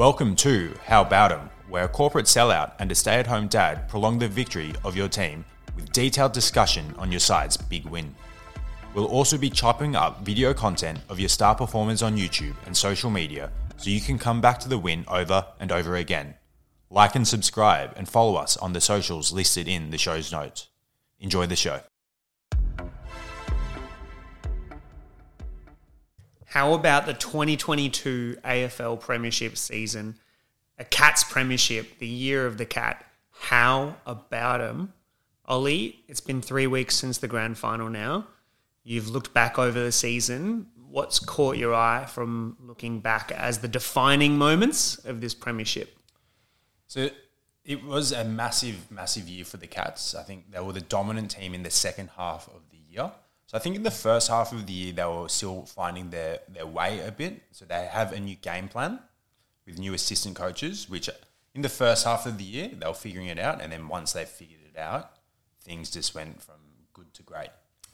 Welcome to How About 'em, where a corporate sellout and a stay at home dad prolong the victory of your team with detailed discussion on your side's big win. We'll also be chopping up video content of your star performers on YouTube and social media so you can come back to the win over and over again. Like and subscribe and follow us on the socials listed in the show's notes. Enjoy the show. How about the 2022 AFL Premiership season? A Cats Premiership, the year of the Cat. How about them? Ollie, it's been three weeks since the grand final now. You've looked back over the season. What's caught your eye from looking back as the defining moments of this Premiership? So it was a massive, massive year for the Cats. I think they were the dominant team in the second half of the year. So I think in the first half of the year they were still finding their, their way a bit. So they have a new game plan with new assistant coaches, which in the first half of the year they were figuring it out, and then once they figured it out, things just went from good to great.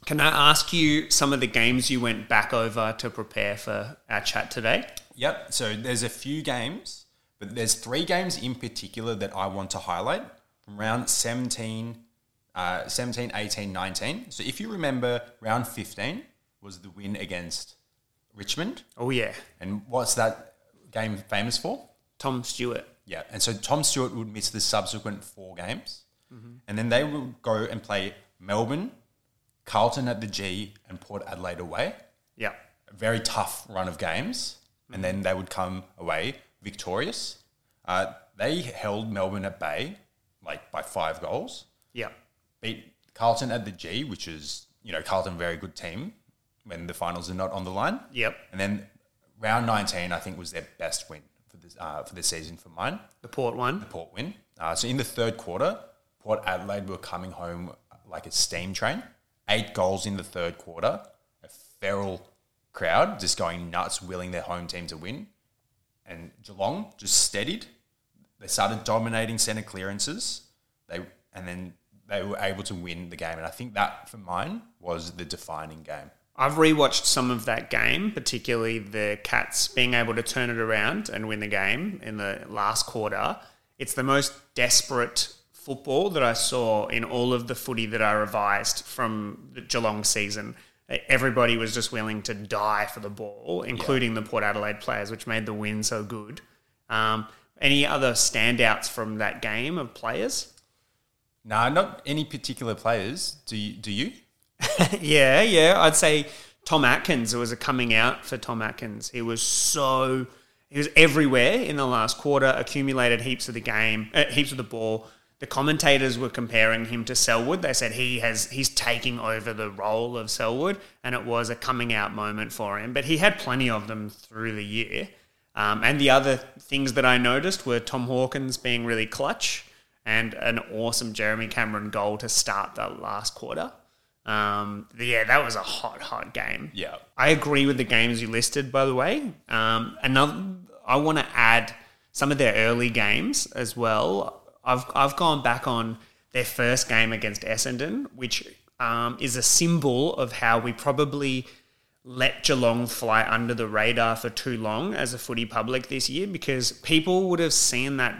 Can I ask you some of the games you went back over to prepare for our chat today? Yep. So there's a few games, but there's three games in particular that I want to highlight from round 17 uh, 17, 18, 19. So if you remember, round 15 was the win against Richmond. Oh, yeah. And what's that game famous for? Tom Stewart. Yeah. And so Tom Stewart would miss the subsequent four games. And then they would go and play Melbourne, Carlton at the G, and Port Adelaide away. Yeah. A very tough run of games. And then they would come away victorious. Uh, they held Melbourne at bay, like by five goals Yeah. Beat Carlton at the G, which is you know Carlton very good team when the finals are not on the line. Yep. And then round nineteen, I think was their best win for this uh, for the season for mine. The Port one. The Port win. Uh, so in the third quarter, Port Adelaide were coming home like a steam train. Eight goals in the third quarter. A feral crowd just going nuts, willing their home team to win. And Geelong just steadied. They started dominating centre clearances. They and then they were able to win the game. And I think that for mine was the defining game. I've rewatched some of that game, particularly the Cats being able to turn it around and win the game in the last quarter. It's the most desperate football that I saw in all of the footy that I revised from the Geelong season. Everybody was just willing to die for the ball, including the Port Adelaide players, which made the win so good. Um, any other standouts from that game of players? Nah, not any particular players. Do you? Do you? yeah, yeah. I'd say Tom Atkins. It was a coming out for Tom Atkins. He was so he was everywhere in the last quarter. Accumulated heaps of the game, uh, heaps of the ball. The commentators were comparing him to Selwood. They said he has he's taking over the role of Selwood, and it was a coming out moment for him. But he had plenty of them through the year. Um, and the other things that I noticed were Tom Hawkins being really clutch and an awesome Jeremy Cameron goal to start the last quarter. Um, yeah, that was a hot, hot game. Yeah. I agree with the games you listed, by the way. Um, another, I want to add some of their early games as well. I've I've gone back on their first game against Essendon, which um, is a symbol of how we probably let Geelong fly under the radar for too long as a footy public this year because people would have seen that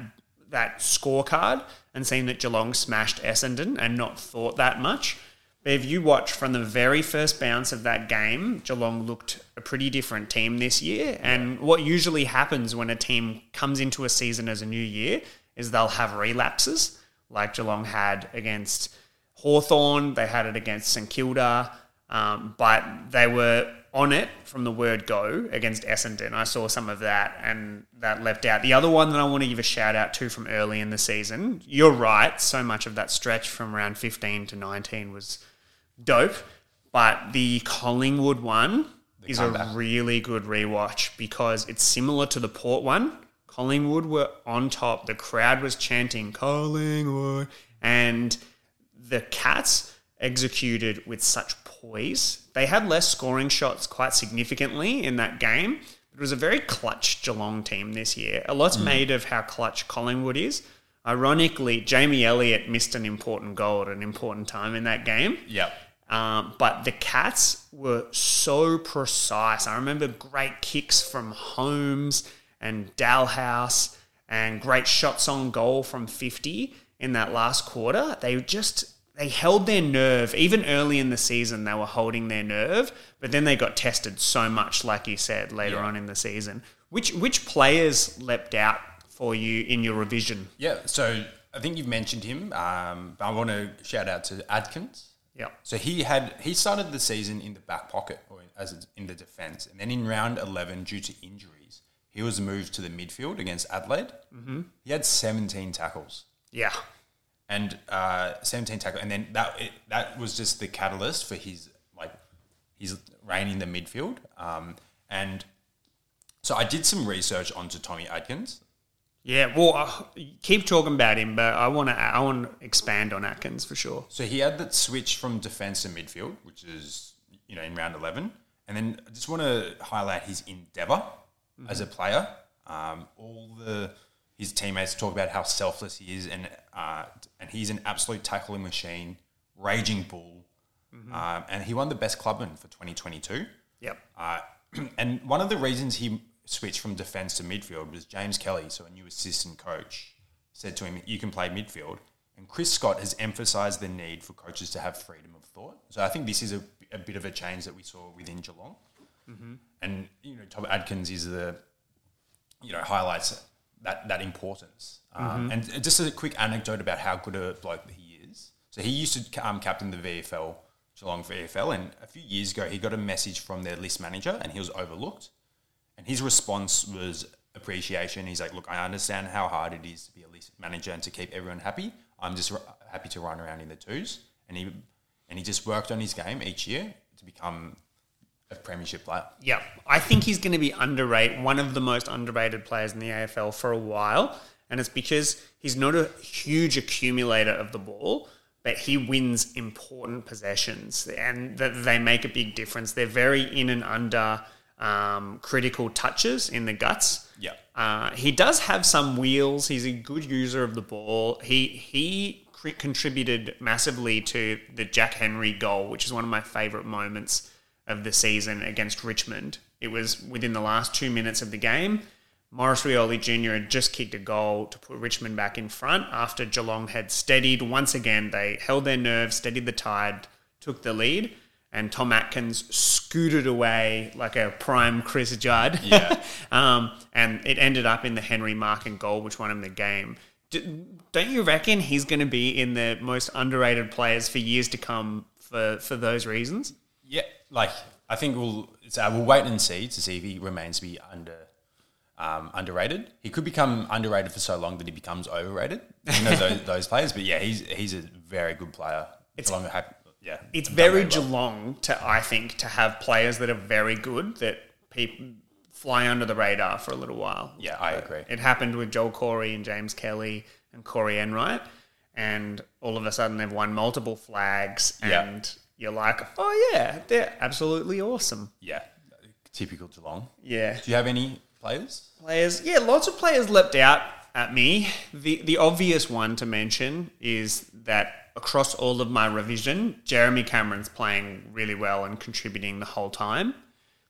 that scorecard and seen that Geelong smashed Essendon and not thought that much. But if you watch from the very first bounce of that game, Geelong looked a pretty different team this year. And what usually happens when a team comes into a season as a new year is they'll have relapses, like Geelong had against Hawthorn, they had it against St Kilda, um, but they were on it from the word go against Essendon. I saw some of that and that left out. The other one that I want to give a shout out to from early in the season, you're right, so much of that stretch from around 15 to 19 was dope, but the Collingwood one is comeback. a really good rewatch because it's similar to the Port one. Collingwood were on top. The crowd was chanting Collingwood, and the Cats executed with such poise. They had less scoring shots quite significantly in that game. It was a very clutch Geelong team this year. A lot's made of how clutch Collingwood is. Ironically, Jamie Elliott missed an important goal at an important time in that game. Yeah. Um, but the Cats were so precise. I remember great kicks from Holmes and and Dahlhaus and great shots on goal from 50 in that last quarter. They just they held their nerve even early in the season. They were holding their nerve, but then they got tested so much, like you said later Yeah. on in the season. Which which players leapt out for you in your revision? Yeah, so I think you've mentioned him. Um, but I want to shout out to Atkins. yeah So he had he started the season in the back pocket or as in the defense, and then in round eleven, due to injuries, he was moved to the midfield against Adelaide. Mm-hmm. He had seventeen tackles Yeah. And uh, seventeen tackles, and then that it, that was just the catalyst for his like his reign in the midfield. Um, and so I did some research onto Tommy Atkins. Yeah, well, uh, keep talking about him, but I want to I want to expand on Atkins for sure. So he had that switch from defense to midfield, which is you know in round eleven, and then I just want to highlight his endeavor as a player. Um, all the his teammates talk about how selfless he is, and uh, and he's an absolute tackling machine, raging bull, um, and he won the best clubman for twenty twenty two. Yep. Uh, and one of the reasons he switched from defense to midfield was James Kelly, so a new assistant coach, said to him, "You can play midfield." And Chris Scott has emphasised the need for coaches to have freedom of thought. So I think this is a, a bit of a change that we saw within Geelong. And you know, Tom Atkins is the you know highlights that that importance. Um, And just a quick anecdote about how good a bloke he is. So he used to um, captain the VFL Geelong VFL, and a few years ago he got a message from their list manager, and he was overlooked. And his response was appreciation. He's like, "Look, I understand how hard it is to be a list manager and to keep everyone happy. I'm just r- happy to run around in the twos." And he and he just worked on his game each year to become a premiership player. Yeah, I think he's going to be underrated, one of the most underrated players in the AFL for a while, and it's because he's not a huge accumulator of the ball, but he wins important possessions, and that they make a big difference. They're very in and under um, critical touches in the guts. Yeah. Uh, he does have some wheels. He's a good user of the ball. He he cr- contributed massively to the Jack Henry goal, which is one of my favourite moments of the season against Richmond. It was within the last two minutes of the game. Maurice Rioli Jr. had just kicked a goal to put Richmond back in front after Geelong had steadied. Once again, they held their nerve, steadied the tide, took the lead, and Tom Atkins scooted away like a prime Chris Judd. Yeah. um, and it ended up in the Henry Mark and goal, which won him the game. D- don't you reckon he's going to be in the most underrated players for years to come for, for those reasons? Yeah, like I think we'll it's, uh, we'll wait and see to see if he remains to be under um, underrated. He could become underrated for so long that he becomes overrated. You know those, those players, but yeah, he's he's a very good player. It's long, yeah, It's very well. Geelong to, I think, to have players that are very good that people fly under the radar for a little while. Yeah, I agree. It happened with Joel Corey and James Kelly and Corey Enright, and all of a sudden they've won multiple flags, Yeah. You're like, oh yeah, they're absolutely awesome. Yeah, typical Geelong. Yeah, Do you have any players? players. Yeah, lots of players leapt out at me. The the obvious one to mention is that across all of my revision, Jeremy Cameron's playing really well and contributing the whole time.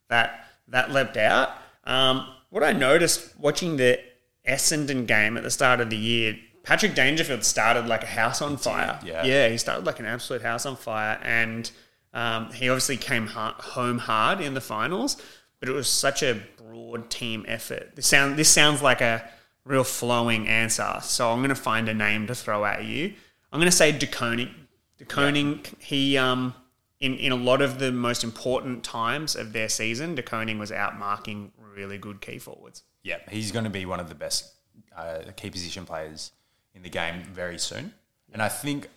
That that leapt out. Um, what I noticed watching the Essendon game at the start of the year, Patrick Dangerfield started like a house on fire. yeah. yeah, he started like an absolute house on fire, and um, he obviously came ha- home hard in the finals. But it was such a broad team effort. This sound this sounds like a real flowing answer. So I'm going to find a name to throw at you. I'm going to say De Koning. DeConing, he um, in in a lot of the most important times of their season, De Koning was out marking really good key forwards. Yeah, he's going to be one of the best uh, key position players in the game very soon. And I think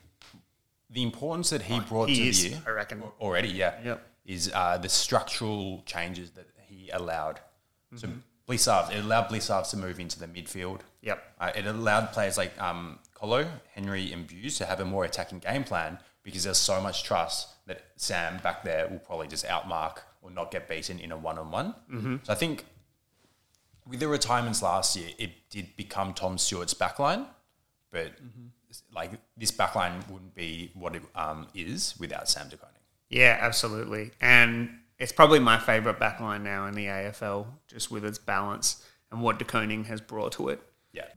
the importance that he brought he to is, the year I reckon. already, yeah, Yep. is uh, the structural changes that he allowed. So Mm-hmm. Blicavs, it allowed Blicavs to move into the midfield. Yep. Uh, it allowed players like um, Colo, Henry, and Bews to have a more attacking game plan because there's so much trust that Sam back there will probably just outmark or not get beaten in a one-on-one. Mm-hmm. So I think with the retirements last year, it did become Tom Stewart's backline, but like this backline wouldn't be what it um, is without Sam De Koning. Yeah, absolutely. And it's probably my favourite backline now in the AFL, just with its balance and what De Koning has brought to it. Yeah.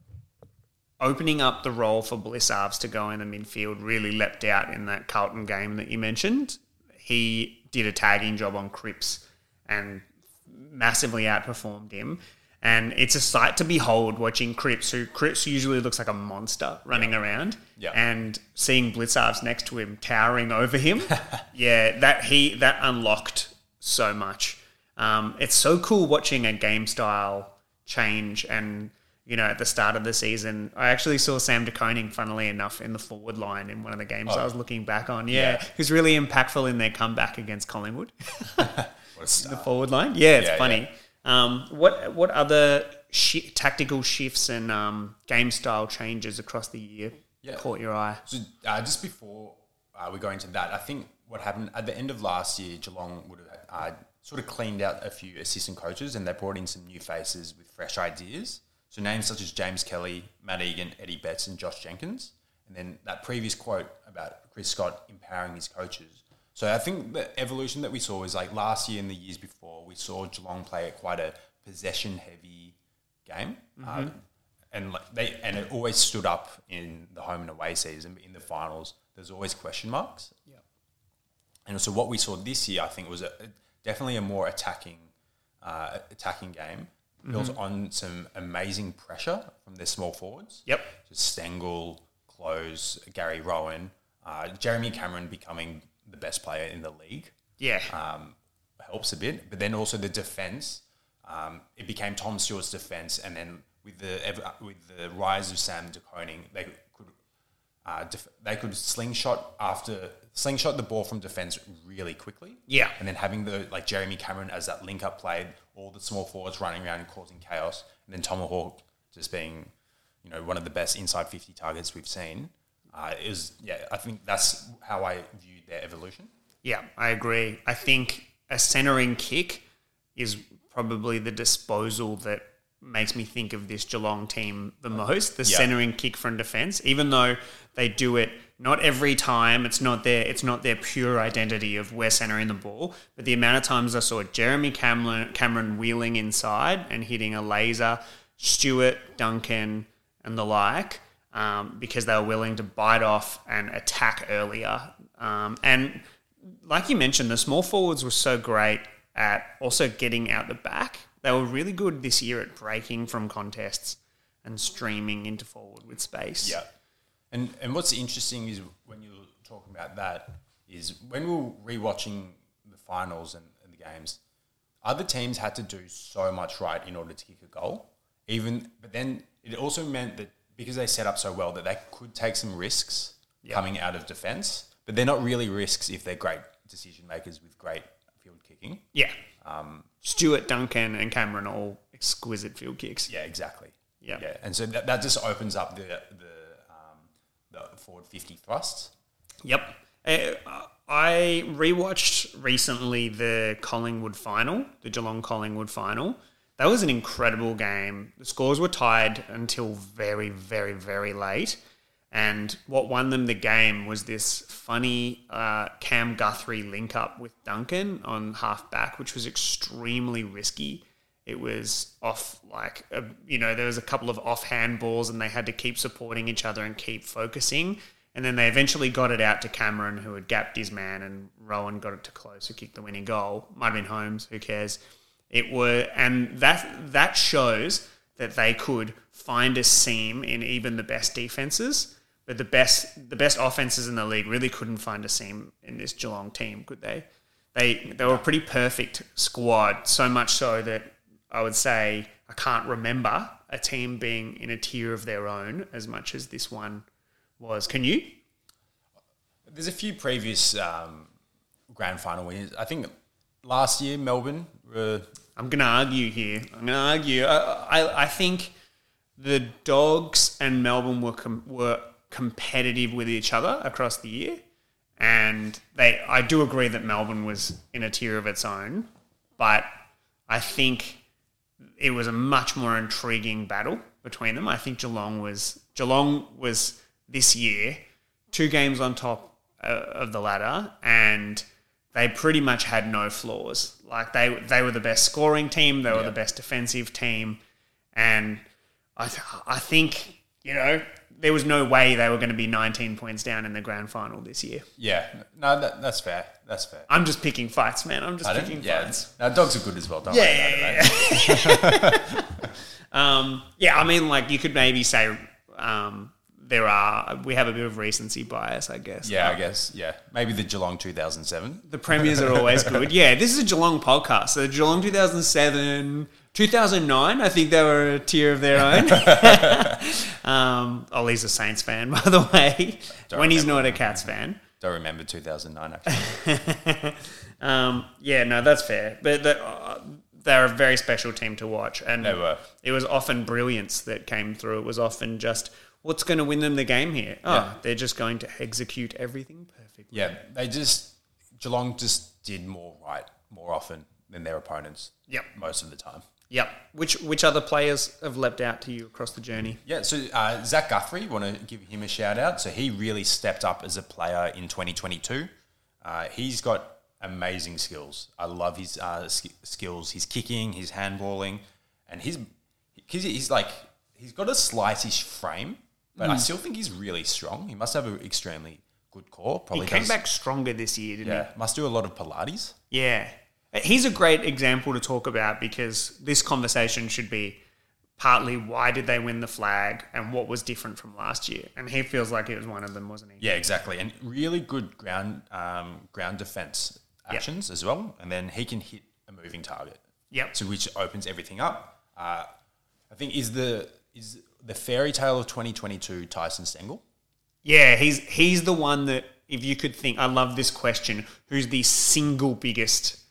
Opening up the role for Blicavs to go in the midfield really leapt out in that Carlton game that you mentioned. He did a tagging job on Cripps and massively outperformed him. And it's a sight to behold watching Cripps, who Cripps usually looks like a monster running around, Yeah. and seeing Blicavs next to him, towering over him. yeah, that he that unlocked so much. Um, it's so cool watching a game style change. And you know, at the start of the season, I actually saw Sam De Koning, funnily enough, in the forward line in one of the games I was looking back on. Yeah, Yeah. who's really impactful in their comeback against Collingwood the forward line. Yeah, it's Yeah, funny. Um, what what other shi tactical shifts and um, game style changes across the year Yeah. caught your eye? So uh, just before uh, we go into that, I think what happened at the end of last year, Geelong would have uh, sort of cleaned out a few assistant coaches and they brought in some new faces with fresh ideas. So names such as James Kelly, Matt Egan, Eddie Betts, and Josh Jenkins. And then that previous quote about Chris Scott empowering his coaches. So I think the evolution that we saw was like last year and the years before, we saw Geelong play at quite a possession heavy game. Uh, and like they and it always stood up in the home and away season, but in the finals, there's always question marks. Yeah. And so what we saw this year, I think, was a, definitely a more attacking, uh, attacking game built on some amazing pressure from their small forwards. Yep. So Stengle, Close, Gary Rohan, uh, Jeremy Cameron becoming the best player in the league Yeah. um, helps a bit. But then also the defense, um, it became Tom Stewart's defense, and then with the with the rise of Sam De Koning, they could uh, def- they could slingshot after slingshot the ball from defense really quickly. Yeah. and then having the like Jeremy Cameron as that link up play, all the small forwards running around and causing chaos, and then Tomahawk just being, you know, one of the best inside fifty targets we've seen. Uh, it was yeah, I think that's how I viewed their evolution. Yeah, I agree. I think a centering kick is probably the disposal that makes me think of this Geelong team the most. The Yeah. centering kick from defense, even though they do it not every time. It's not their it's not their pure identity of we're centering the ball. But the amount of times I saw Jeremy Cameron Cameron wheeling inside and hitting a laser, Stewart, Duncan, and the like. Um, because they were willing to bite off and attack earlier. Um, and like you mentioned, the small forwards were so great at also getting out the back. They were really good this year at breaking from contests and streaming into forward with space. Yeah. And and what's interesting is when you're talking about that is when we're rewatching the finals and, and the games, other teams had to do so much right in order to kick a goal. Even but then it also meant that because they set up so well that they could take some risks coming out of defense, but they're not really risks if they're great decision makers with great field kicking. Yeah. Um, Stewart, Duncan, and Cameron all exquisite field kicks. Yeah, exactly. Yeah. yeah, and so that, that just opens up the the um, the forward fifty thrusts. Yep. Uh, I rewatched recently the Collingwood final, the Geelong Collingwood final. That was an incredible game. The scores were tied until very, very, very late. And what won them the game was this funny uh, Cam Guthrie link up with Duncan on half back, which was extremely risky. It was off, like, you know, there was a couple of offhand balls and they had to keep supporting each other and keep focusing. And then they eventually got it out to Cameron, who had gapped his man, and Rohan got it to Close, who kicked the winning goal. Might have been Holmes, who cares? It were, and that that shows that they could find a seam in even the best defenses, but the best the best offenses in the league really couldn't find a seam in this Geelong team, could they? They they were a pretty perfect squad, so much so that I would say I can't remember a team being in a tier of their own as much as this one was. Can you? There's a few previous um, grand final winners. I think last year Melbourne were I'm going to argue here. I'm going to argue. I, I, I think the Dogs and Melbourne were com- were competitive with each other across the year, and they. I do agree that Melbourne was in a tier of its own, but I think it was a much more intriguing battle between them. I think Geelong was Geelong was this year two games on top uh, of the ladder, and they pretty much had no flaws. Like they they were the best scoring team, they were Yeah. the best defensive team, and I th- I think you know there was no way they were going to be 19 points down in the grand final this year. Yeah, no, that, that's fair. That's fair. I'm just picking fights, man. I'm just picking yeah, fights. no, dogs are good as well. Don't Yeah, yeah, yeah. Um, yeah, I mean, like you could maybe say um, there are we have a bit of recency bias, I guess. Yeah, I guess. Yeah, maybe the Geelong 2007. The premiers are always good. Yeah, this is a Geelong podcast. So the Geelong 2007, 2009, I think they were a tier of their own. um, Ollie's a Saints fan, by the way, Don't when he's not a Cats fan. Don't remember 2009 actually. Um, yeah, no, that's fair. But the, uh, they're a very special team to watch. And They were. it was often brilliance that came through. It was often just, what's going to win them the game here? Oh, Yeah. they're just going to execute everything perfectly. yeah, they just Geelong just did more right more often than their opponents. Yep. most of the time. Yep. Which which other players have leapt out to you across the journey? Yeah, so uh, Zach Guthrie, want to give him a shout out. So he really stepped up as a player in 2022. Uh, he's got amazing skills. I love his uh, sk- skills, his kicking, his handballing, and his he's, he's like he's got a slightish frame, but Hmm. I still think he's really strong. He must have an extremely good core. He Probably came does- back stronger this year, didn't Yeah, must do a lot of Pilates. Yeah. He's a great example to talk about because this conversation should be partly why did they win the flag and what was different from last year. And he feels like it was one of them, wasn't he? Yeah, exactly, and really good ground um, ground defense actions as well. And then he can hit a moving target. Yep. so which opens everything up. Uh, I think is the is the fairy tale of 2022 Tyson Stengle. Yeah, he's he's the one that if you could think, I love this question. Who's the single biggest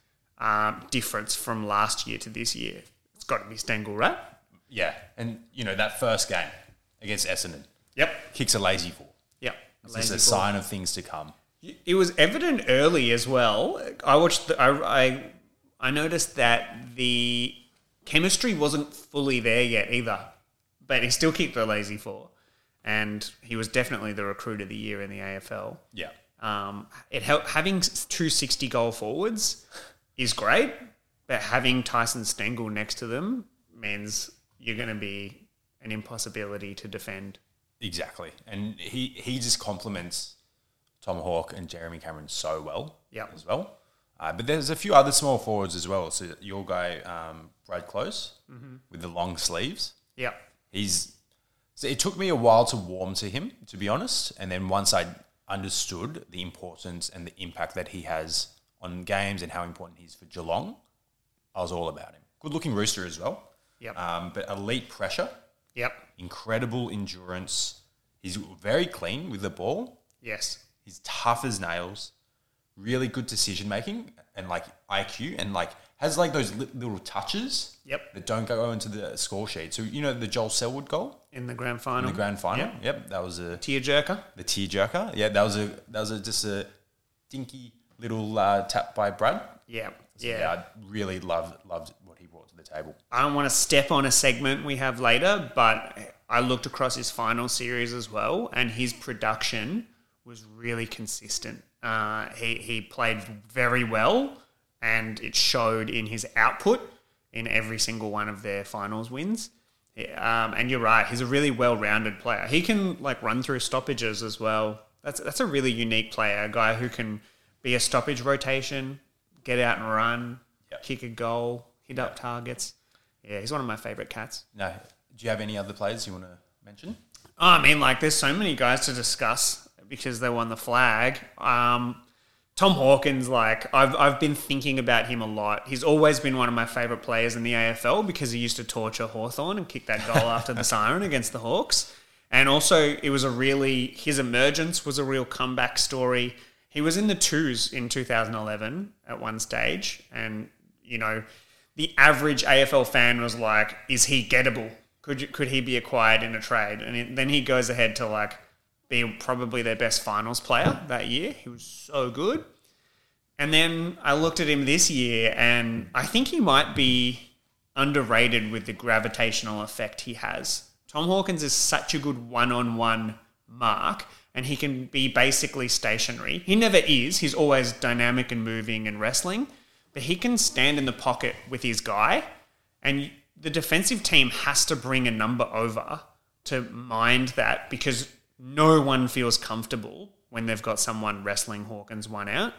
um, difference from last year to this year? It's got to be Stengle, right? Yeah, and you know that first game against Essendon Yep. kicks a lazy four. Yep. Just Lazy a ball. sign of things to come. It was evident early as well. I watched. The, I, I I noticed that the chemistry wasn't fully there yet either, but he still kicked the lazy four, and he was definitely the recruit of the year in the AFL. Yeah, Um, it help, having two sixty goal forwards is great, but having Tyson Stengle next to them means you're going to be an impossibility to defend. exactly. And he he just complements Tomahawk and Jeremy Cameron so well. Yep. as well. Uh, but there's a few other small forwards as well. So your guy um, Brad Close with the long sleeves. Yep. he's so it took me a while to warm to him to be honest and then once i understood the importance and the impact that he has on games and how important he is for geelong i was all about him good looking rooster as well Yep. um, but elite pressure Yep. incredible endurance he's very clean with the ball Yes. he's tough as nails really good decision making and like iq and like has like those li- little touches Yep. that don't go into the score sheet so you know the joel selwood goal In the grand final. in the grand final. Yep. Yep, that was a Tearjerker. the tearjerker. Yeah, that was a that was a, just a dinky little uh, tap by Brad. Yeah. So, Yeah. I really loved loved what he brought to the table. I don't want to step on a segment we have later, but I looked across his final series as well, and his production was really consistent. Uh, he he played very well, and it showed in his output in every single one of their finals wins. Um, and you're right, he's a really well-rounded player. He can like run through stoppages as well. That's that's a really unique player, a guy who can be a stoppage rotation, get out and run, Yep. kick a goal, hit up targets. Yeah, he's one of my favorite cats. No, do you have any other players you want to mention? Oh, I mean, like, there's so many guys to discuss because they won the flag. Um, Tom Hawkins, like, I've, I've been thinking about him a lot. He's always been one of my favourite players in the AFL because he used to torture Hawthorn and kick that goal after the siren against the Hawks. And also, it was a really, his emergence was a real comeback story. He was in the twos in 2011 at one stage. And, you know, the average AFL fan was like, is he gettable? Could, you, could he be acquired in a trade? And it, then he goes ahead to, like, be probably their best finals player that year. He was so good. And then I looked at him this year, and I think he might be underrated with the gravitational effect he has. Tom Hawkins is such a good one on one mark, and he can be basically stationary. He never is, he's always dynamic and moving and wrestling, but he can stand in the pocket with his guy, and the defensive team has to bring a number over to mind that because no one feels comfortable when they've got someone wrestling Hawkins one out.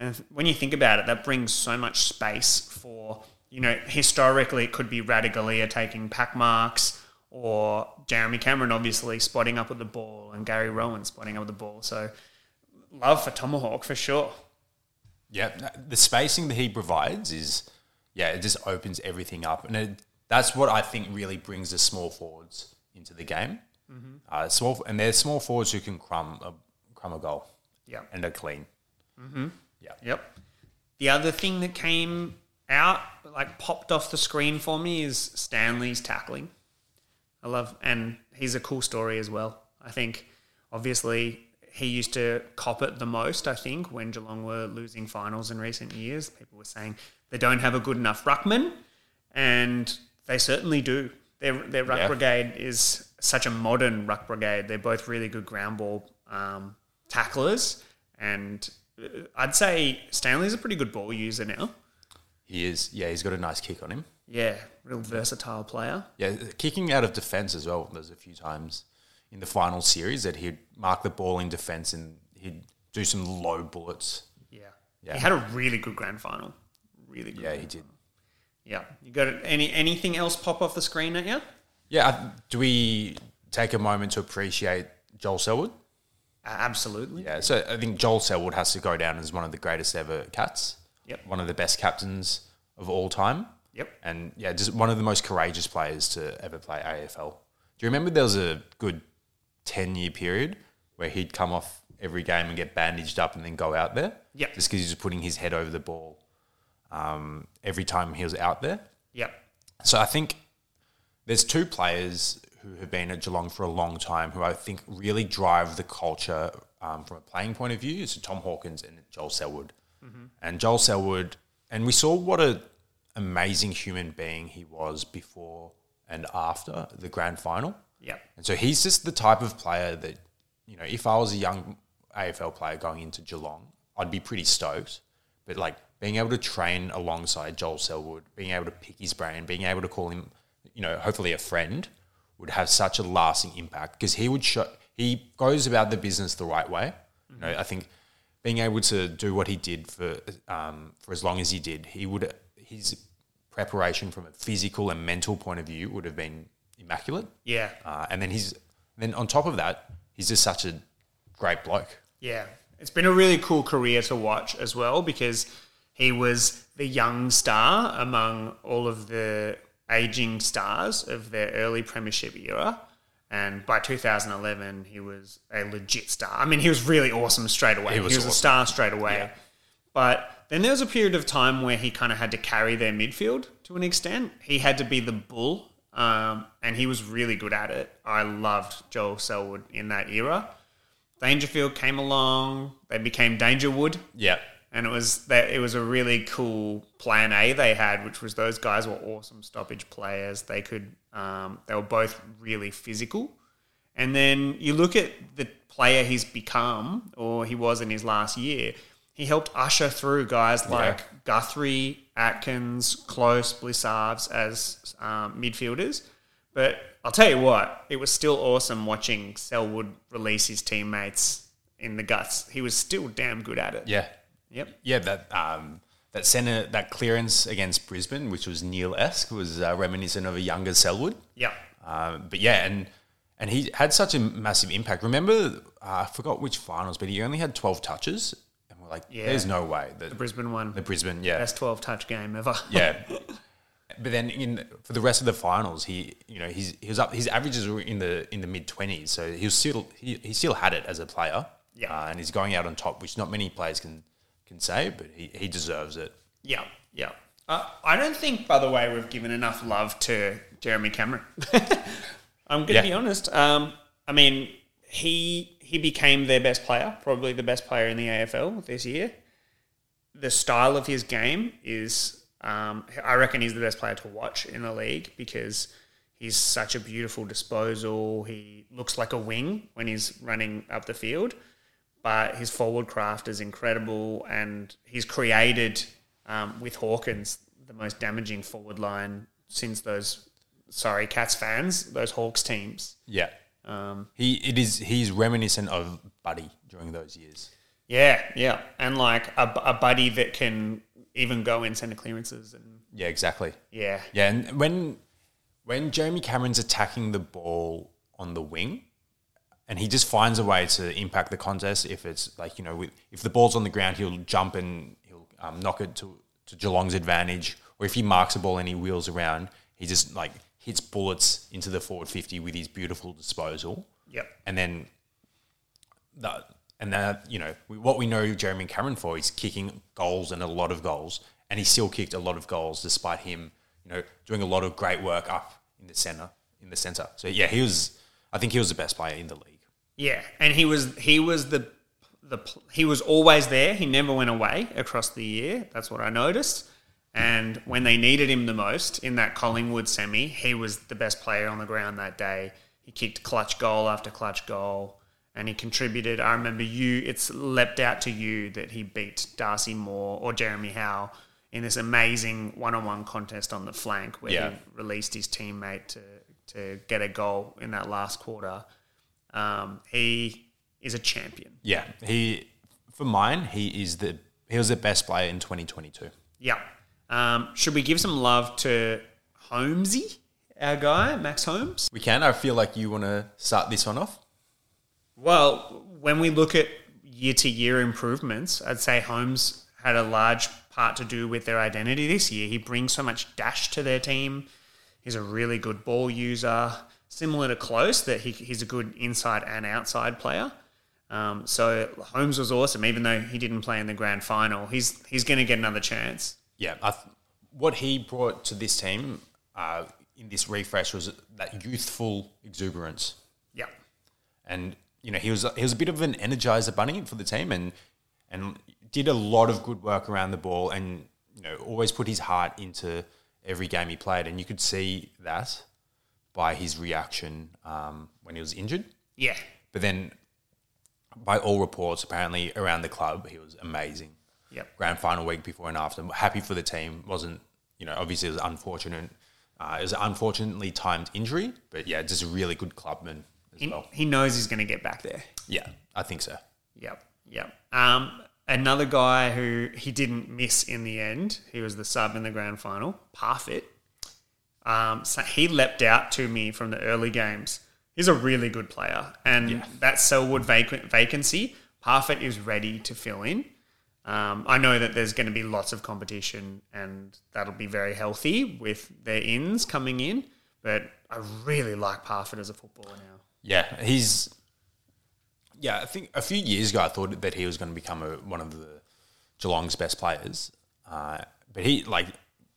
And when you think about it, that brings so much space for, you know, historically it could be Ratugolea taking pack marks or Jeremy Cameron obviously spotting up with the ball and Gary Rohan spotting up with the ball. So love for Tomahawk for sure. Yeah, the spacing that he provides is, yeah, it just opens everything up, and it, that's what I think really brings the small forwards into the game. Mm-hmm. Uh, small, and they're small forwards who can crumb a crumb a goal. Yeah, and are clean. Mm-hmm. Yeah. Yep. The other thing that came out, like popped off the screen for me, is Stanley's tackling. I love, and he's a cool story as well. I think, obviously, he used to cop it the most, I think, when Geelong were losing finals in recent years. People were saying they don't have a good enough ruckman, and they certainly do. Their, their ruck yeah. brigade is such a modern ruck brigade. They're both really good ground ball um, tacklers, and uh, I'd say Stanley's a pretty good ball user now. He is. Yeah, he's got a nice kick on him. Yeah, real versatile player. Yeah, kicking out of defence as well. There's a few times in the final series that he'd mark the ball in defence and he'd do some low bullets. Yeah. yeah. He had a really good grand final. Really good. Yeah, he did. Yeah. You got any anything else pop off the screen at you? Yeah. Do we take a moment to appreciate Joel Selwood? Uh, absolutely. Yeah. So I think Joel Selwood has to go down as one of the greatest ever cats. Yep. One of the best captains of all time. Yep. And yeah, just one of the most courageous players to ever play AFL. Do you remember there was a good 10 year period where he'd come off every game and get bandaged up and then go out there. Yep. Just because he was putting his head over the ball um, every time he was out there. Yep. So I think there's two players who have been at Geelong for a long time who I think really drive the culture um, from a playing point of view. So Tom Hawkins and Joel Selwood. Mm-hmm. And Joel Selwood, and we saw what a amazing human being he was before and after the grand final. Yeah. And so he's just the type of player that, you know, if I was a young AFL player going into Geelong, I'd be pretty stoked. But like being able to train alongside Joel Selwood, being able to pick his brain, being able to call him, you know, hopefully a friend, would have such a lasting impact because he would show he goes about the business the right way. Mm-hmm. You know, I think being able to do what he did for um, for as long as he did, he would his preparation from a physical and mental point of view would have been immaculate. Yeah. Uh, and then he's then on top of that, he's just such a great bloke. Yeah. It's been a really cool career to watch as well because he was the young star among all of the aging stars of their early premiership era. And by 2011, he was a legit star. I mean, he was really awesome straight away. He was, he was awesome. a star straight away. Yeah. But then there was a period of time where he kind of had to carry their midfield to an extent. He had to be the bull um, and he was really good at it. I loved Joel Selwood in that era. Dangerfield came along. They became Dangerwood. Yeah. And it was that it was a really cool plan A they had, which was those guys were awesome stoppage players. They could um, they were both really physical. And then you look at the player he's become, or he was in his last year. He helped usher through guys like yeah. Guthrie, Atkins, Close, Blicavs as um, midfielders. But I'll tell you what, it was still awesome watching Selwood release his teammates in the guts. He was still damn good at it. Yeah. Yep. Yeah, that um, that center that clearance against Brisbane, which was Neale esque, was uh, reminiscent of a younger Selwood. Yeah. Um, but yeah, and and he had such a massive impact. Remember, uh, I forgot which finals, but he only had twelve touches like, yeah. there's no way that the Brisbane one, the Brisbane, yeah, best twelve touch game ever. yeah, but then in for the rest of the finals, he you know he's he was up. His averages were in the in the mid twenties, so he was still he, he still had it as a player. Yeah, uh, and he's going out on top, which not many players can can say, but he, he deserves it. Yeah, yeah. Uh, I don't think, by the way, we've given enough love to Jeremy Cameron. I'm going to yeah. be honest. Um, I mean, he he became their best player, probably the best player in the AFL this year. The style of his game is, um, I reckon, he's the best player to watch in the league because he's such a beautiful disposal. He looks like a wing when he's running up the field, but his forward craft is incredible, and he's created um, with Hawkins the most damaging forward line since those sorry Cats fans, those Hawks teams. Yeah. Um, He it is he's reminiscent of Buddy during those years. yeah, yeah, and like a, a buddy that can even go in centre clearances and Yeah, exactly. yeah, Yeah, and when when Jeremy Cameron's attacking the ball on the wing, and he just finds a way to impact the contest. If it's like you know, with, if the ball's on the ground, he'll jump and he'll um, knock it to to Geelong's advantage. Or if he marks a ball and he wheels around, he just like hits bullets into the forward fifty with his beautiful disposal. yep, And then that and that you know what we know Jeremy Cameron for is kicking goals and a lot of goals, and he still kicked a lot of goals despite him you know doing a lot of great work up in the center in the center. So yeah, he was. I think he was the best player in the league. yeah, and he was he was the the he was always there. He never went away across the year. That's what I noticed. And when they needed him the most in that Collingwood semi, he was the best player on the ground that day. He kicked clutch goal after clutch goal, and he contributed. I remember you. It's leapt out to you that he beat Darcy Moore or Jeremy Howe in this amazing one-on-one contest on the flank where Yeah. he released his teammate to to get a goal in that last quarter. Um, he is a champion. Yeah, he for mine he is the he was the best player in 2022. Yeah. Um, should we give some love to Holmesy, our guy, Max Holmes? We can. I feel like you want to start this one off. Well, when we look at year to year improvements, I'd say Holmes had a large part to do with their identity this year. He brings so much dash to their team. He's a really good ball user, similar to Close, that he, he's a good inside and outside player. Um, so Holmes was awesome, even though he didn't play in the grand final. He's he's going to get another chance. Yeah, I th- what he brought to this team uh, in this refresh was that youthful exuberance, Yeah, and you know he was he was a bit of an energizer bunny for the team, and and did a lot of good work around the ball, and you know always put his heart into every game he played, and you could see that by his reaction um, when he was injured. yeah, But then, by all reports, apparently around the club, he was amazing. Yep. Grand final week before and after. Happy for the team. Wasn't you know obviously it was unfortunate. Uh, it was an unfortunately timed injury, but yeah, just a really good clubman as he, well. he knows he's going to get back there. Yeah, I think so. Yep, yep. Um, another guy who he didn't miss in the end, he was the sub in the grand final, Parfitt. Um, so he leapt out to me from the early games. He's a really good player, and that Selwood vac- vacancy, Parfitt is ready to fill in. Um, I know that there's going to be lots of competition, and that'll be very healthy with their ins coming in. But I really like Parfitt as a footballer now. Yeah, he's. Yeah, I think a few years ago I thought that he was going to become a, one of the Geelong's best players, uh, but he like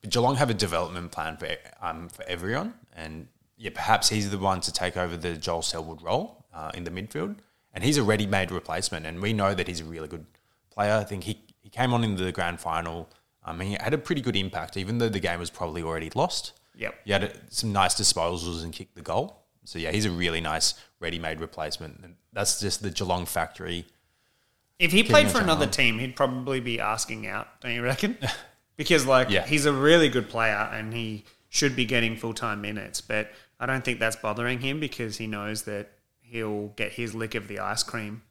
Geelong have a development plan for um, for everyone, and yeah, perhaps he's the one to take over the Joel Selwood role uh, in the midfield, and he's a ready-made replacement, and we know that he's a really good player. I think he he came on in the grand final. I Um, he had a pretty good impact, even though the game was probably already lost. Yep. He had uh, some nice disposals and kicked the goal. So yeah, he's a really nice ready-made replacement. And that's just the Geelong factory. If he played for another on. team, he'd probably be asking out, don't you reckon? because like Yeah. he's a really good player and he should be getting full time minutes, but I don't think that's bothering him because he knows that he'll get his lick of the ice cream.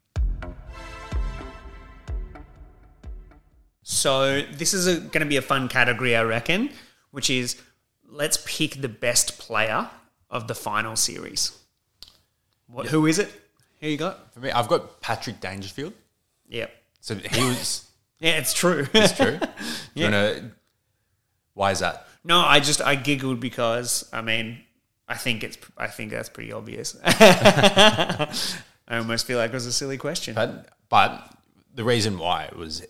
So this is going to be a fun category, I reckon, which is let's pick the best player of the final series. What, Who is it? Who you got? For me, I've got Patrick Dangerfield. Yep. So he was. Yeah, it's true. it's true. Do you wanna- why is that? No, I just I giggled because I mean I think it's I think that's pretty obvious. I almost feel like it was a silly question. But, but the reason why it was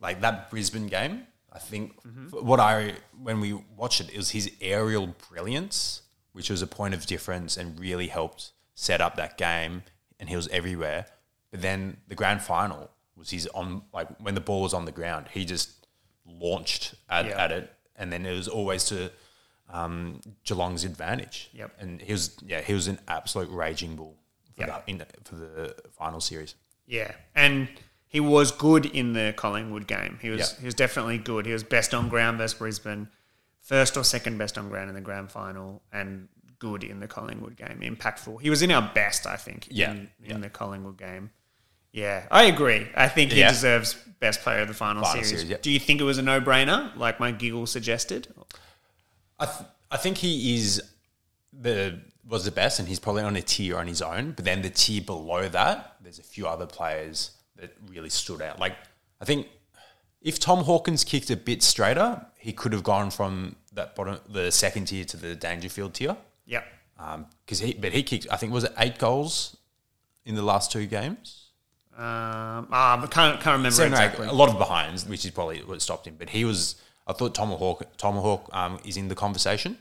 like that Brisbane game. I think what I when we watched it, it was his aerial brilliance, which was a point of difference and really helped set up that game. And he was everywhere. But then the grand final was his on like when the ball was on the ground, he just launched at, Yeah. at it, and then it was always to um, Geelong's advantage. Yep. and he was yeah he was an absolute raging bull for, Yep. the, in, for the final series. Yeah, and he was good in the Collingwood game. He was Yeah. he was definitely good. He was best on ground versus Brisbane. first or second best on ground in the grand final, and good in the Collingwood game. Impactful. He was in our best, I think. Yeah, in, yeah. in the Collingwood game. Yeah, I agree. I think he Yeah. deserves best player of the final, Final series. series. Do you think it was a no-brainer, like my giggle suggested? I, th- I think he is the was the best, and he's probably on a tier on his own. But then the tier below that, there's a few other players that really stood out. Like I think if Tom Hawkins kicked a bit straighter, he could have gone from that bottom, the second tier to the Dangerfield tier. Yep. Because he, but he kicked. I think was it eight goals in the last two games. Um, ah, but can't can't remember Seven or eight, exactly. a lot of behinds, which is probably what stopped him. But he was. I thought Tomahawk Tomahawk um, is in the conversation.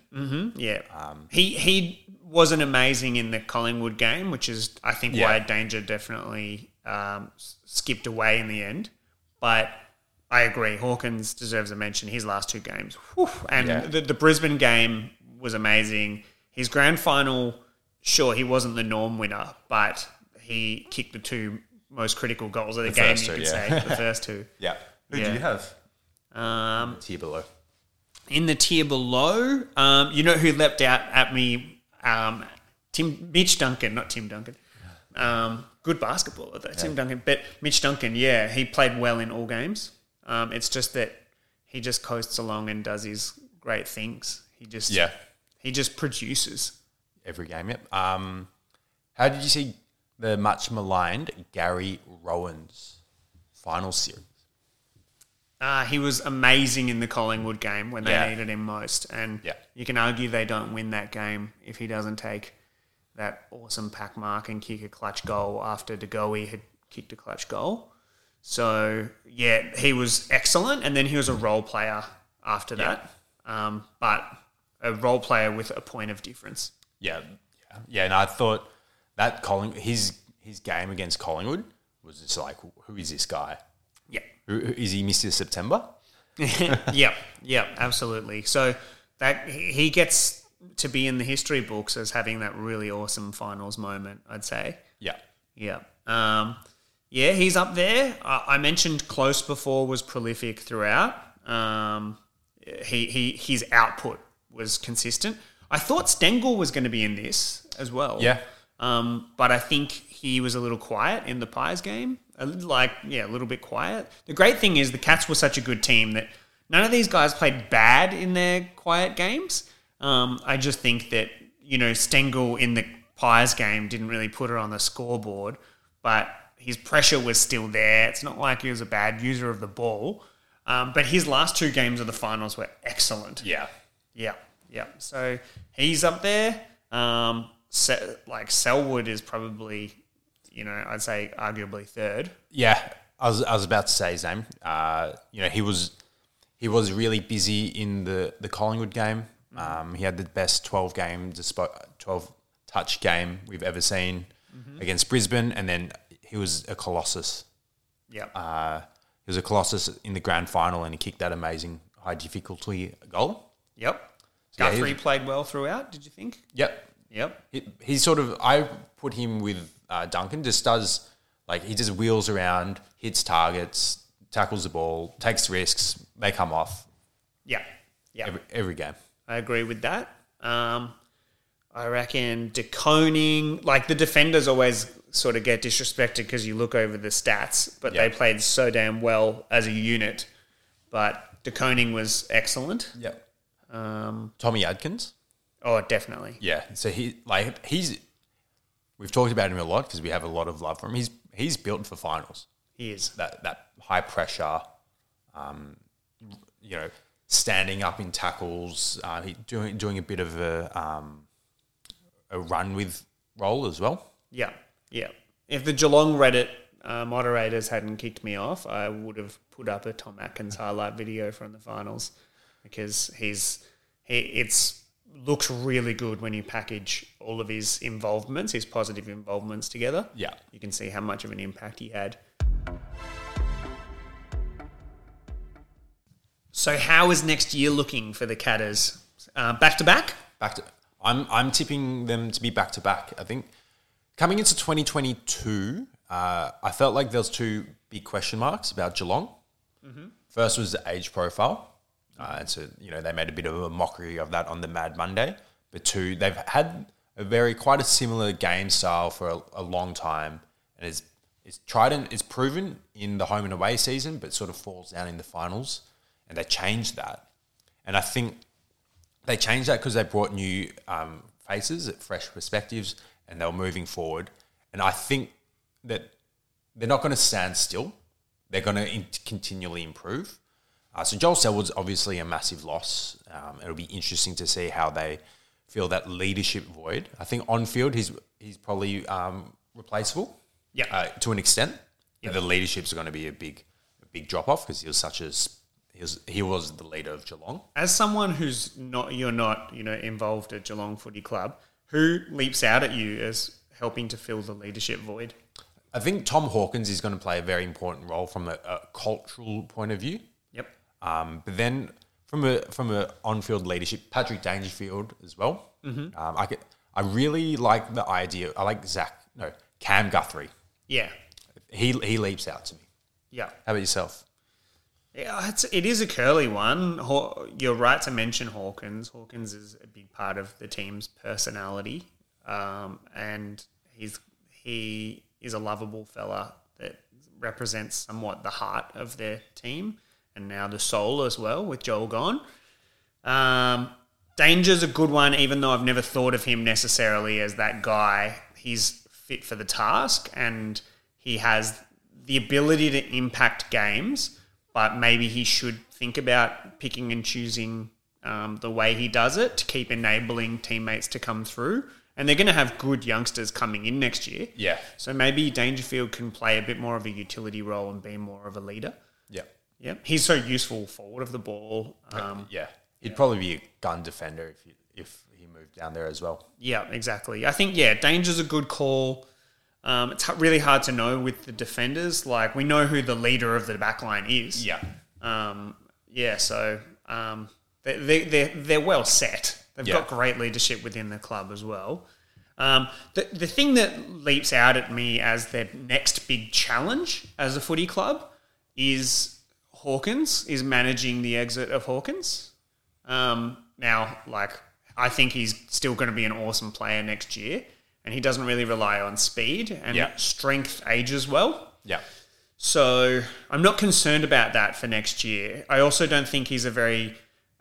Yeah, Um, he he wasn't amazing in the Collingwood game, which is I think Yeah. why Danger definitely um, skipped away in the end. But I agree, Hawkins deserves a mention. His last two games, whew, and Yeah. the, the Brisbane game was amazing. His grand final, sure, he wasn't the norm winner, but he kicked the two most critical goals of the, game. first You could yeah. say the first two. Yeah. Who Yeah. do you have? Um, Tier below. in the tier below, um, you know who leapt out at me? Um, Tim Mitch Duncan, not Tim Duncan. Um, good basketballer though, Tim Duncan. But Mitch Duncan, yeah, he played well in all games. Um, it's just that he just coasts along and does his great things. He just Yeah. he just produces. Every game, yep. Um, how did you see the much maligned Gary Rohan's final series? Uh, he was amazing in the Collingwood game when they Yeah. needed him most. And Yeah. you can argue they don't win that game if he doesn't take that awesome pack mark and kick a clutch goal after De Goey had kicked a clutch goal. So, yeah, he was excellent. And then he was a role player after that. Um, but a role player with a point of difference. Yeah, yeah, yeah. And I thought that Colling his his game against Collingwood was just like, who is this guy? Yeah. Who- is he Mister September? yep, yep, absolutely. So that he gets to be in the history books as having that really awesome finals moment. I'd say. Yeah, Yeah. Um, yeah, he's up there. I, I mentioned Close before was prolific throughout. Um, he, he his output was consistent. I thought Stengle was going to be in this as well. Yeah. Um, but I think he was a little quiet in the Pies game. A little, like, yeah, a little bit quiet. The great thing is the Cats were such a good team that none of these guys played bad in their quiet games. Um, I just think that, you know, Stengle in the Pies game didn't really put it on the scoreboard, but his pressure was still there. It's not like he was a bad user of the ball. Um, but his last two games of the finals were excellent. yeah, Yeah, yeah. So he's up there. Um, Se- like Selwood is probably, you know, I'd say arguably third. yeah. I was I was about to say his name. Uh, you know, he was he was really busy in the the Collingwood game. Um, he had the best 12 game, 12 touch game we've ever seen against Brisbane, and then he was a colossus Yeah, Uh, he was a colossus in the grand final, and he kicked that amazing high difficulty goal. yep. yeah, Guthrie he's- played well throughout. Did you think? Yep, Yep. he, he's sort of. I put him with uh, Duncan. Just does like he just wheels around, hits targets, tackles the ball, takes risks. They come off Yeah, yeah. every, every game. I agree with that. Um, I reckon De Koning, like the defenders always sort of get disrespected because you look over the stats, but Yeah. they played so damn well as a unit. But De Koning was excellent. Yep. Um, Tommy Atkins. oh, definitely. Yeah. So he like he's. We've talked about him a lot because we have a lot of love for him. He's he's built for finals. He is. that that high pressure, um, you know, standing up in tackles, uh, doing doing a bit of a um, a run with role as well. Yeah, yeah. If the Geelong Reddit uh, moderators hadn't kicked me off, I would have put up a Tom Atkins highlight video from the finals because he's he it's looks really good when you package all of his involvements, his positive involvements together. Yeah. You can see how much of an impact he had. So, how is next year looking for the Catters? Uh, back to back? Back to I'm I'm tipping them to be back to back. I think coming into 2022, uh, I felt like there was two big question marks about Geelong. First was the age profile. Uh, and so, you know, they made a bit of a mockery of that on the Mad Monday. But two, they've had a very, quite a similar game style for a, a long time. And it's, it's tried and it's proven in the home and away season, but sort of falls down in the finals. And they changed that. And I think they changed that because they brought new um, faces, fresh perspectives, and they were moving forward. And I think that they're not going to stand still. They're going to in- continually improve. Uh, so Joel Selwood's obviously a massive loss. Um, it'll be interesting to see how they fill that leadership void. I think on field he's he's probably um, replaceable. Yeah. Uh, to an extent. But the leadership's going to be a big a big drop off because he was such a he was he was the leader of Geelong. As someone who's not, you're not, you know, involved at Geelong Footy Club, who leaps out at you as helping to fill the leadership void? I think Tom Hawkins is going to play a very important role from a, a cultural point of view. Yep. Um, but then from a from a on field leadership, Patrick Dangerfield as well. Mm-hmm. Um, I could, I really like the idea. I like Zach. No, Cam Guthrie. Yeah. He he leaps out to me. Yeah. How about yourself? Yeah, it's, it is a curly one. You're right to mention Hawkins. Hawkins is a big part of the team's personality, um, and he's he is a lovable fella that represents somewhat the heart of their team, and now the soul as well with Joel gone. Um, Danger's a good one, even though I've never thought of him necessarily as that guy. He's fit for the task, and he has the ability to impact games, but maybe he should think about picking and choosing um, the way he does it to keep enabling teammates to come through. And they're going to have good youngsters coming in next year. Yeah. So maybe Dangerfield can play a bit more of a utility role and be more of a leader. Yeah. Yeah, he's so useful forward of the ball. Um, yeah. He'd probably be a gun defender if he, if he moved down there as well. Yeah, exactly. I think yeah, Danger's a good call. Um, it's really hard to know with the defenders. Like we know who the leader of the back line is. Yeah. Um, yeah. So um, they they they're, they're well set. They've Yeah. got great leadership within the club as well. Um, the the thing that leaps out at me as their next big challenge as a footy club is Hawkins is managing the exit of Hawkins. Um, now, like, I think he's still going to be an awesome player next year, and he doesn't really rely on speed and Yeah. strength ages well. Yeah. So I'm not concerned about that for next year. I also don't think he's a very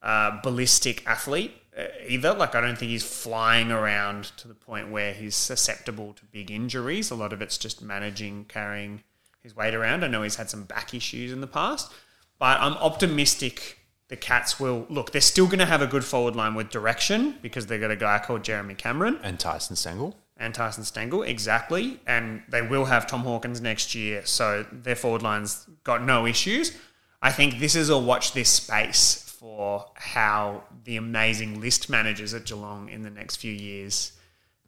uh, ballistic athlete uh, either. Like, I don't think he's flying around to the point where he's susceptible to big injuries. A lot of it's just managing, carrying his weight around. I know he's had some back issues in the past, but I'm optimistic the Cats will look. They're still going to have a good forward line with direction because they've got a guy called Jeremy Cameron And Tyson Stengle. And Tyson Stengle, exactly. And they will have Tom Hawkins next year, so their forward line's got no issues. I think this is a watch this space for how the amazing list managers at Geelong in the next few years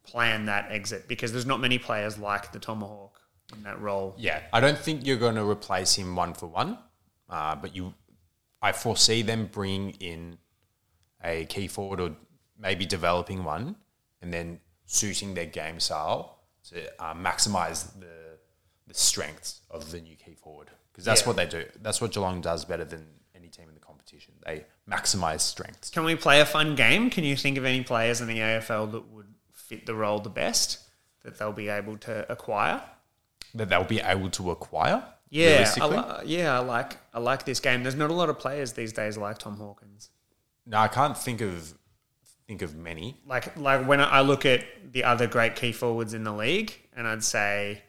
plan that exit because there's not many players like the Tomahawk in that role. Yeah, I don't think you're going to replace him one for one, uh, but you, I foresee them bringing in a key forward or maybe developing one, and then suiting their game style to uh, maximize the the strengths of the new key forward because that's Yeah. what they do. That's what Geelong does better than any team in the competition. They maximize strengths. Can we play a fun game? Can you think of any players in the AFL that would fit the role the best that they'll be able to acquire? That they'll be able to acquire. Yeah, I li- yeah, I like I like this game. There's not a lot of players these days like Tom Hawkins. no, I can't think of think of many. Like like when I look at the other great key forwards in the league, and I'd say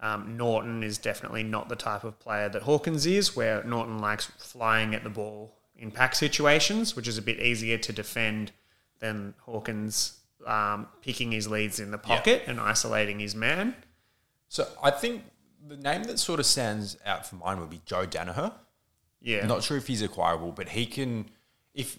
um, Norton is definitely not the type of player that Hawkins is, where Norton likes flying at the ball in pack situations, which is a bit easier to defend than Hawkins um, picking his leads in the pocket and isolating his man. So I think the name that sort of stands out for mine would be Joe Daniher. Yeah, I'm not sure if he's acquirable, but he can. If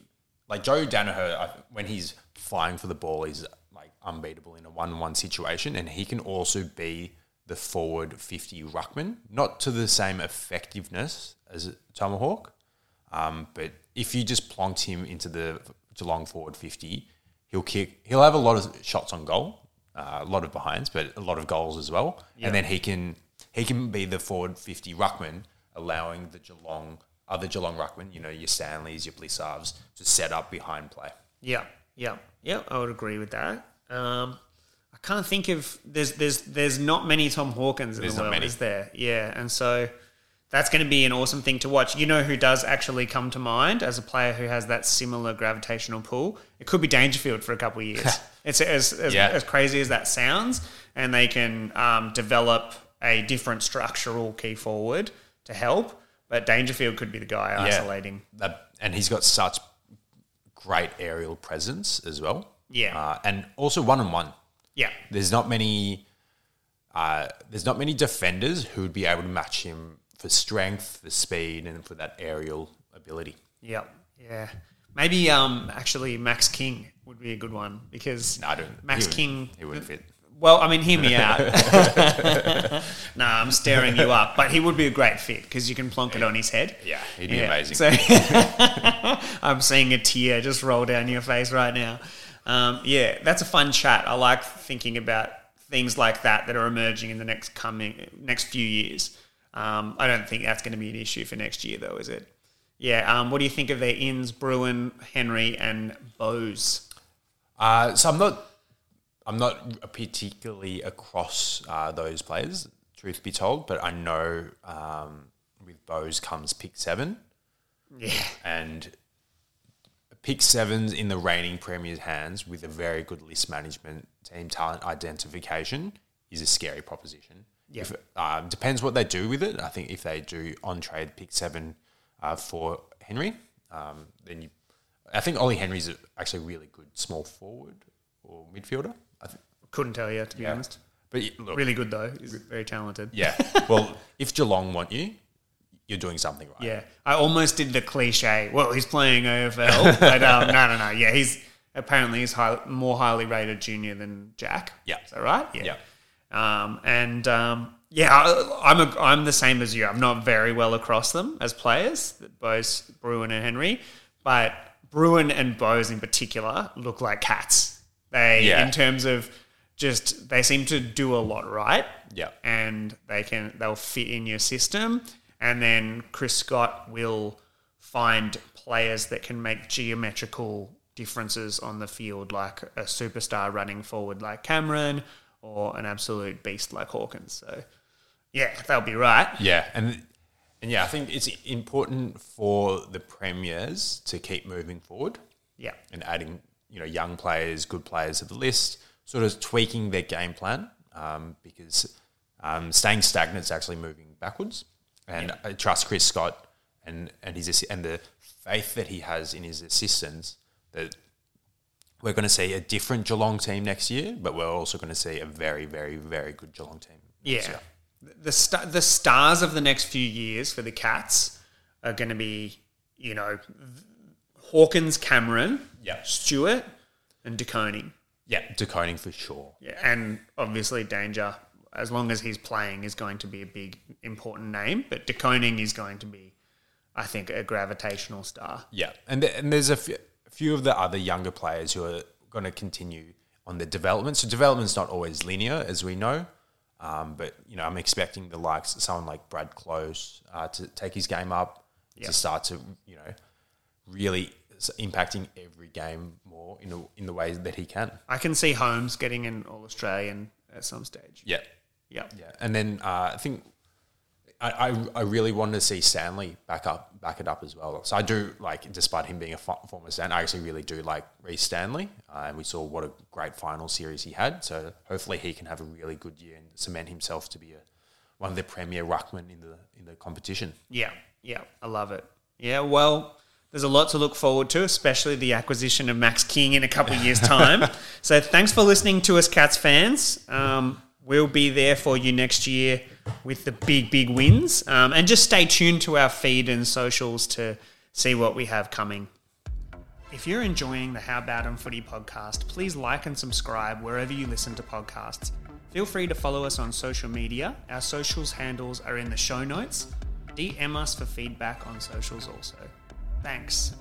like Joe Daniher, I, when he's flying for the ball, he's like unbeatable in a one-on-one situation, and he can also be the forward fifty ruckman, not to the same effectiveness as Tomahawk, um, but if you just plonked him into the Geelong forward fifty, he'll kick. He'll have a lot of shots on goal, uh, a lot of behinds, but a lot of goals as well, and then he can he can be the forward fifty ruckman, allowing the Geelong other Geelong ruckmen, you know, your Stanleys, your Blicavs, to set up behind play. Yeah, yeah, yeah. I would agree with that. Um, I can't think of there's there's there's not many Tom Hawkins in There's the world, many. is there? Yeah, and so that's going to be an awesome thing to watch. You know who does actually come to mind as a player who has that similar gravitational pull? It could be Dangerfield for a couple of years. it's as as, Yeah. as crazy as that sounds, and they can um, develop a different structural key forward to help. But Dangerfield could be the guy isolating. That, and he's got such great aerial presence as well. Yeah. Uh, and also one on one. Yeah, There's not many. Uh, there's not many defenders who would be able to match him for strength, for speed, and for that aerial ability. Yep. Yeah. Maybe um actually Max King would be a good one because No, I don't. Max he would- King. He wouldn't fit. Well, I mean, hear me out. no, I'm staring you up, but he would be a great fit because you can plonk it on his head. Yeah, he'd be Yeah. amazing. So I'm seeing a tear just roll down your face right now. Um, yeah, that's a fun chat. I like thinking about things like that that are emerging in the next coming next few years. Um, I don't think that's going to be an issue for next year, though, is it? Yeah. Um, what do you think of their ins, Bruhn, Henry, and Bowes? Uh, so I'm not, I'm not particularly across uh, those players, truth be told, but I know um, with Bowes comes pick seven, Yeah. and pick sevens in the reigning premier's hands with a very good list management, team talent identification is a scary proposition. Yeah. If, um, depends what they do with it. I think if they do on trade pick seven uh, for Henry, um, then you, I think Ollie Henry's actually a really good small forward or midfielder. Couldn't tell you, to be honest. But look, Really good, though. He's very talented. yeah. Well, if Geelong want you, you're doing something right. Yeah, I almost did the cliche. Well, he's playing AFL, but um, no, no, no. Yeah, he's apparently he's high, more highly rated junior than Jack. Yeah. is that right? Yeah. Um, and um, yeah, I, I'm a, I'm the same as you. I'm not very well across them as players, both Bruhn and Henry, but Bruhn and Bowes in particular look like cats. They, Yeah. in terms of just, they seem to do a lot right Yeah. and they can they'll fit in your system. And then Chris Scott will find players that can make geometrical differences on the field, like a superstar running forward like Cameron or an absolute beast like Hawkins. So yeah, they'll be right. Yeah, and and yeah, I think it's important for the premiers to keep moving forward Yeah. and adding you know young players, good players to the list, sort of tweaking their game plan um, because um, staying stagnant is actually moving backwards. And I trust Chris Scott and and his and the faith that he has in his assistants that we're going to see a different Geelong team next year, but we're also going to see a very, very, very good Geelong team. next Yeah. year. The sta the stars of the next few years for the Cats are going to be, you know, Hawkins, Cameron, Yeah. Stewart, and De Koning. Yeah, De Koning for sure. Yeah, and obviously Danger, as long as he's playing, is going to be a big important name. But De Koning is going to be, I think, a gravitational star. Yeah, and th- and there's a few, of the other younger players who are going to continue on their development. So development's not always linear, as we know. Um, but you know, I'm expecting the likes of someone like Brad Close uh, to take his game up Yeah. to start to you know really impacting every game more in a, in the ways that he can. I can see Holmes getting an All Australian at some stage. Yeah, Yeah. yeah, and then uh, I think I, I I really wanted to see Stanley back up back it up as well. So I do like, despite him being a former Stan, I actually really do like Rhys Stanley, uh, and we saw what a great final series he had. So hopefully he can have a really good year and cement himself to be a one of the premier ruckmen in the in the competition. Yeah, yeah, I love it. Yeah, well, there's a lot to look forward to, especially the acquisition of Max King in a couple of years' time. so thanks for listening to us, Cats fans. Um, we'll be there for you next year with the big, big wins. Um, and just stay tuned to our feed and socials to see what we have coming. If you're enjoying the How About 'em Footy podcast, please like and subscribe wherever you listen to podcasts. Feel free to follow us on social media. Our socials handles are in the show notes. DM us for feedback on socials also. Thanks.